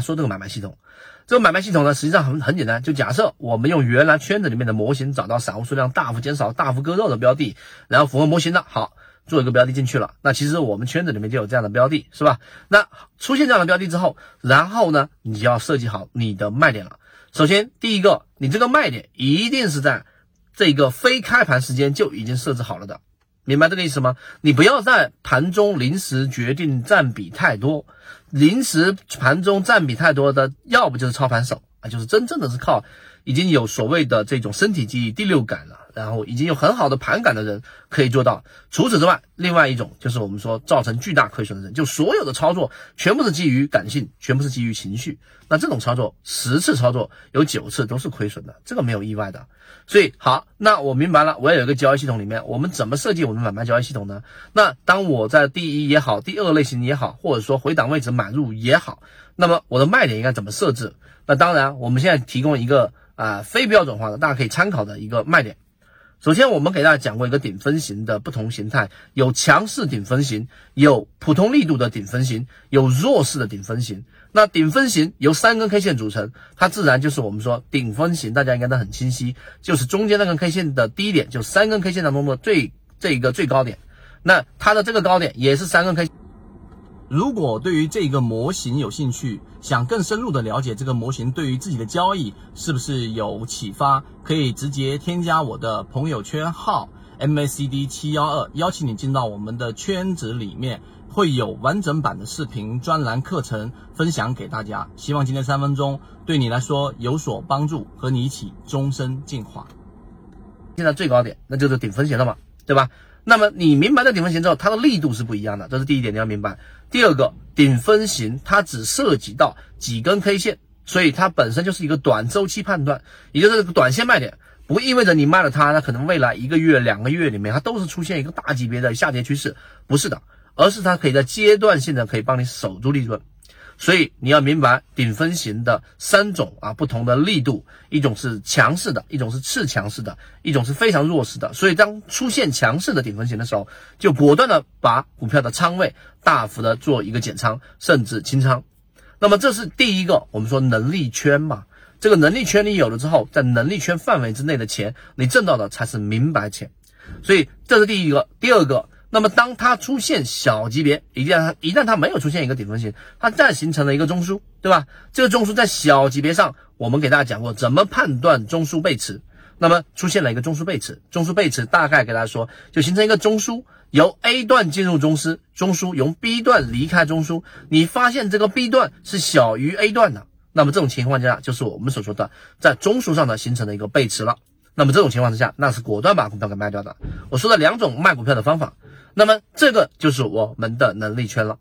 说这个买卖系统，这个买卖系统呢，实际上很很简单，就假设我们用原来圈子里面的模型找到散户数量大幅减少、大幅割肉的标的，然后符合模型的，好，做一个标的进去了。那其实我们圈子里面就有这样的标的，是吧？那出现这样的标的之后，然后呢，你就要设计好你的卖点了。首先，第一个，你这个卖点一定是在这个非开盘时间就已经设置好了的。明白这个意思吗？你不要在盘中临时决定占比太多，临时盘中占比太多的，要不就是操盘手啊，就是真正的是靠已经有所谓的这种身体记忆、第六感了。然后已经有很好的盘感的人可以做到。除此之外，另外一种就是我们说造成巨大亏损的人，就所有的操作全部是基于感性，全部是基于情绪。那这种操作十次操作有九次都是亏损的，这个没有意外的。所以好，那我明白了，我也有一个交易系统里面，我们怎么设计我们买卖交易系统呢？那当我在第一也好，第二类型也好，或者说回档位置买入也好，那么我的卖点应该怎么设置？那当然，我们现在提供一个啊非标准化的，大家可以参考的一个卖点。首先，我们给大家讲过一个顶分型的不同形态，有强势顶分型，有普通力度的顶分型，有弱势的顶分型。那顶分型由三根 K 线组成，它自然就是我们说顶分型，大家应该都很清晰，就是中间那根 K 线的低点，就三根 K 线当中的最这一个最高点。那它的这个高点也是三根 K。如果对于这个模型有兴趣，想更深入的了解这个模型对于自己的交易是不是有启发，可以直接添加我的朋友圈号 MACD 七幺二，邀请你进到我们的圈子里面，会有完整版的视频专栏课程分享给大家。希望今天三分钟对你来说有所帮助，和你一起终身进化。现在最高点那就是顶分型了嘛，对吧？那么你明白了顶分型之后，它的力度是不一样的，这是第一点你要明白。第二个，顶分型它只涉及到几根 K 线，所以它本身就是一个短周期判断，也就是短线卖点，不意味着你卖了它，那可能未来一个月、两个月里面它都是出现一个大级别的下跌趋势，不是的，而是它可以在阶段性的可以帮你守住利润。所以你要明白顶分型的三种啊不同的力度，一种是强势的，一种是次强势的，一种是非常弱势的。所以当出现强势的顶分型的时候，就果断的把股票的仓位大幅的做一个减仓，甚至清仓。那么这是第一个，我们说能力圈嘛，这个能力圈你有了之后，在能力圈范围之内的钱，你挣到的才是明白钱。所以这是第一个，第二个。那么，当它出现小级别，一旦它一旦它没有出现一个顶分型，它再形成了一个中枢，对吧？这个中枢在小级别上，我们给大家讲过怎么判断中枢背驰。那么出现了一个中枢背驰，中枢背驰大概给大家说，就形成一个中枢，由 A 段进入中枢，中枢由 B 段离开中枢。你发现这个 B 段是小于 A 段的，那么这种情况下就是我们所说的在中枢上呢形成了一个背驰了。那么这种情况之下，那是果断把股票给卖掉的。我说的两种卖股票的方法。那么这个就是我们的能力圈了。